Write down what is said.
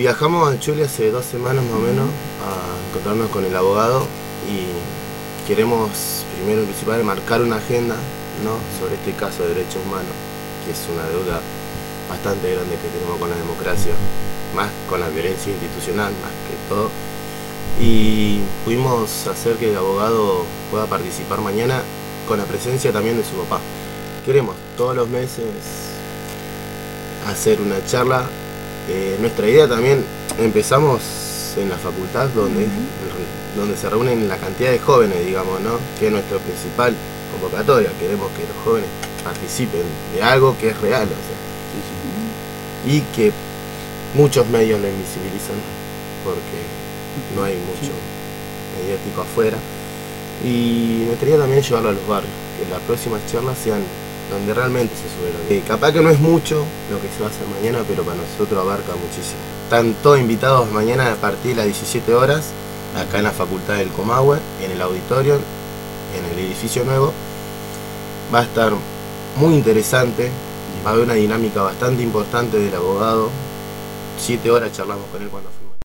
Viajamos a Chile hace dos semanas más o menos a encontrarnos con el abogado y queremos primero y principal marcar una agenda ¿no? sobre este caso de derechos humanos, que es una deuda bastante grande que tenemos con la democracia, más con la violencia institucional, más que todo. Y pudimos hacer que el abogado pueda participar mañana con la presencia también de su papá. Queremos todos los meses hacer una charla eh, nuestra idea también empezamos en la facultad donde, donde se reúnen la cantidad de jóvenes, digamos, ¿no? que es nuestra principal convocatoria. Queremos que los jóvenes participen de algo que es real, o sea, y que muchos medios lo invisibilizan porque no hay mucho mediático afuera. Y me gustaría también llevarlo a los barrios, que las próximas charlas sean donde realmente se sube vida. capaz que no es mucho lo que se va a hacer mañana, pero para nosotros abarca muchísimo. Están todos invitados mañana a partir de las 17 horas, acá en la Facultad del Comahue, en el auditorio, en el edificio nuevo. Va a estar muy interesante, va a haber una dinámica bastante importante del abogado. Siete horas charlamos con él cuando fuimos.